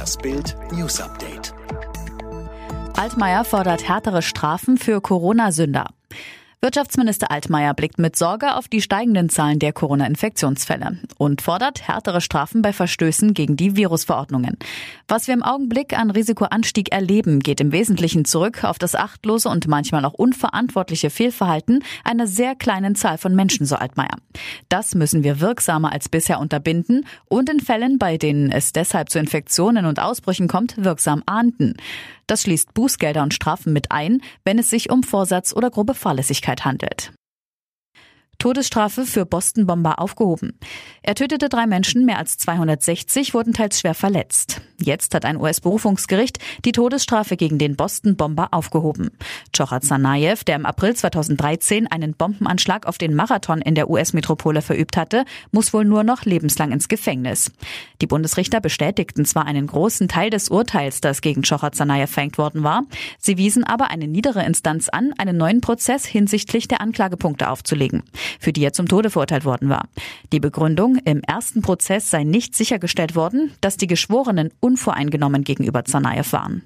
Das Bild News Update. Altmaier fordert härtere Strafen für Corona-Sünder. Wirtschaftsminister Altmaier blickt mit Sorge auf die steigenden Zahlen der Corona-Infektionsfälle und fordert härtere Strafen bei Verstößen gegen die Virusverordnungen. Was wir im Augenblick an Risikoanstieg erleben, geht im Wesentlichen zurück auf das achtlose und manchmal auch unverantwortliche Fehlverhalten einer sehr kleinen Zahl von Menschen, so Altmaier. Das müssen wir wirksamer als bisher unterbinden und in Fällen, bei denen es deshalb zu Infektionen und Ausbrüchen kommt, wirksam ahnden. Das schließt Bußgelder und Strafen mit ein, wenn es sich um Vorsatz oder grobe Fahrlässigkeit handelt. Todesstrafe für Boston-Bomber aufgehoben. Er tötete drei Menschen, mehr als 260 wurden teils schwer verletzt. Jetzt hat ein US-Berufungsgericht die Todesstrafe gegen den Boston-Bomber aufgehoben. Chorat Sanayev, der im April 2013 einen Bombenanschlag auf den Marathon in der US-Metropole verübt hatte, muss wohl nur noch lebenslang ins Gefängnis. Die Bundesrichter bestätigten zwar einen großen Teil des Urteils, das gegen Chorat Sanayev verhängt worden war, sie wiesen aber eine niedere Instanz an, einen neuen Prozess hinsichtlich der Anklagepunkte aufzulegen für die er zum Tode verurteilt worden war. Die Begründung, im ersten Prozess sei nicht sichergestellt worden, dass die Geschworenen unvoreingenommen gegenüber Zanaev waren.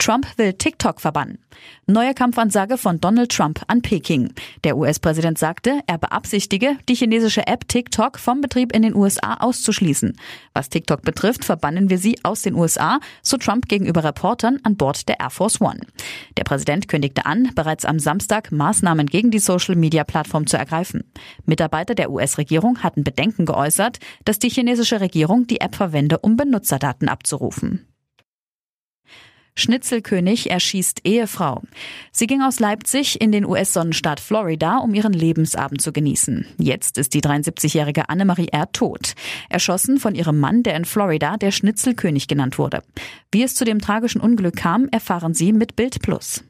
Trump will TikTok verbannen. Neue Kampfansage von Donald Trump an Peking. Der US-Präsident sagte, er beabsichtige, die chinesische App TikTok vom Betrieb in den USA auszuschließen. Was TikTok betrifft, verbannen wir sie aus den USA, so Trump gegenüber Reportern an Bord der Air Force One. Der Präsident kündigte an, bereits am Samstag Maßnahmen gegen die Social-Media-Plattform zu ergreifen. Mitarbeiter der US-Regierung hatten Bedenken geäußert, dass die chinesische Regierung die App verwende, um Benutzerdaten abzurufen. Schnitzelkönig erschießt Ehefrau. Sie ging aus Leipzig in den US-Sonnenstaat Florida, um ihren Lebensabend zu genießen. Jetzt ist die 73-jährige Annemarie R. tot. Erschossen von ihrem Mann, der in Florida der Schnitzelkönig genannt wurde. Wie es zu dem tragischen Unglück kam, erfahren Sie mit Bild Plus.